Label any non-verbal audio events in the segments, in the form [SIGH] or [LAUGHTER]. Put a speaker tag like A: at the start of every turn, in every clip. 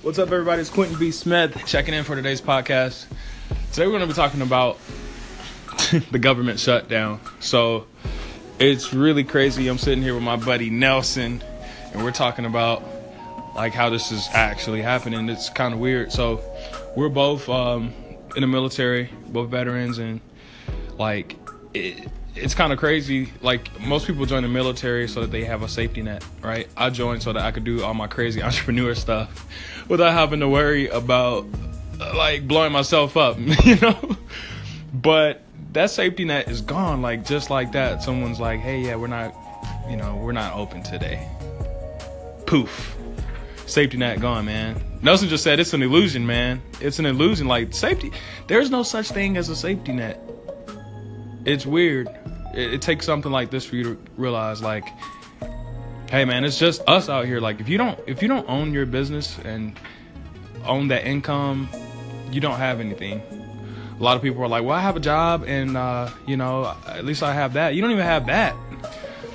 A: What's up, everybody? It's Quentin B. Smith checking in for today's podcast. Today, we're going to be talking about [LAUGHS] the government shutdown. So, it's really crazy. I'm sitting here with my buddy Nelson, and we're talking about like how this is actually happening. It's kind of weird. So, we're both um, in the military, both veterans, and like it, it's kind of crazy. Like most people join the military so that they have a safety net, right? I joined so that I could do all my crazy [LAUGHS] entrepreneur stuff without having to worry about like blowing myself up, [LAUGHS] you know. But that safety net is gone, like just like that. Someone's like, "Hey, yeah, we're not, you know, we're not open today." Poof, safety net gone, man. Nelson just said it's an illusion, man. It's an illusion. Like safety, there's no such thing as a safety net. It's weird. It, it takes something like this for you to realize, like, hey, man, it's just us out here. Like, if you don't, if you don't own your business and own that income, you don't have anything. A lot of people are like, well, I have a job and, uh, you know, at least I have that. You don't even have that.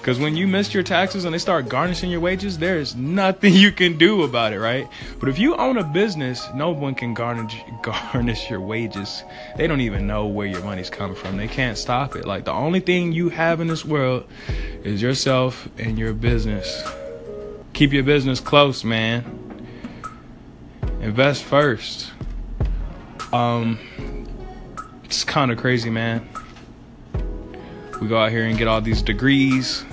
A: Because when you miss your taxes and they start garnishing your wages, there is nothing [LAUGHS] you can do about it, right? But if you own a business, no one can garnish [LAUGHS] garnish your wages. They don't even know where your money's coming from. They can't stop it. Like the only thing you have in this world is yourself and your business. Keep your business close, man. Invest first. Um, it's kind of crazy, man. We go out here and get all these degrees,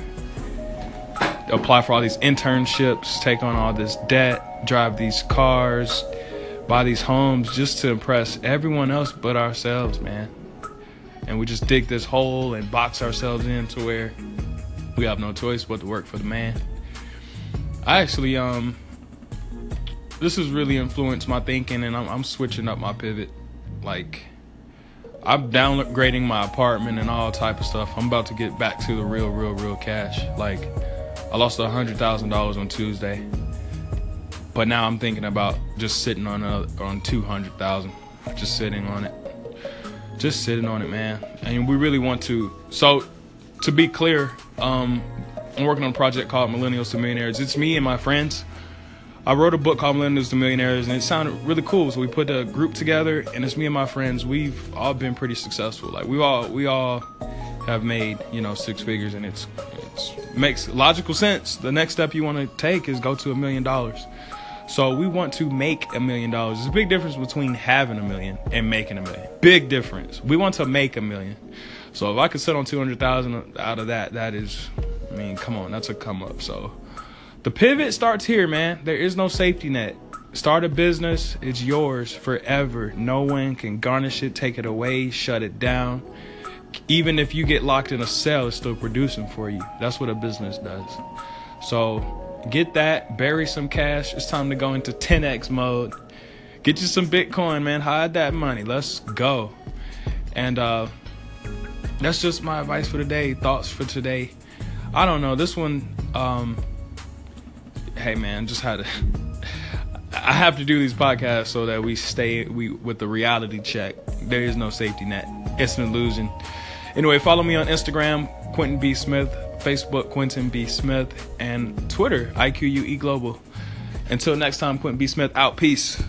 A: apply for all these internships, take on all this debt, drive these cars, buy these homes just to impress everyone else but ourselves, man. And we just dig this hole and box ourselves in to where we have no choice but to work for the man. I actually, um, this has really influenced my thinking, and I'm, I'm switching up my pivot. Like, I'm downgrading my apartment and all type of stuff. I'm about to get back to the real, real, real cash. Like, I lost a hundred thousand dollars on Tuesday, but now I'm thinking about just sitting on a, on two hundred thousand, just sitting on it, just sitting on it, man. And we really want to. So, to be clear, um, I'm working on a project called Millennials to Millionaires. It's me and my friends. I wrote a book called Millennials to Millionaires, and it sounded really cool. So we put a group together, and it's me and my friends. We've all been pretty successful. Like we all we all have made you know six figures, and it's it makes logical sense. The next step you want to take is go to a million dollars. So we want to make a million dollars. There's a big difference between having a million and making a million. Big difference. We want to make a million. So if I could sit on two hundred thousand out of that, that is, I mean, come on, that's a come up. So the pivot starts here, man. There is no safety net. Start a business, it's yours forever. No one can garnish it, take it away, shut it down. Even if you get locked in a cell, it's still producing for you. That's what a business does. So get that, bury some cash. It's time to go into 10x mode. Get you some Bitcoin, man. Hide that money. Let's go. And uh, that's just my advice for today. Thoughts for today. I don't know. This one. Um, hey man, just had to. [LAUGHS] I have to do these podcasts so that we stay we with the reality check. There is no safety net. It's an illusion. Anyway, follow me on Instagram, Quentin B Smith, Facebook, Quentin B Smith, and Twitter, IQUE Global. Until next time, Quentin B Smith out. Peace.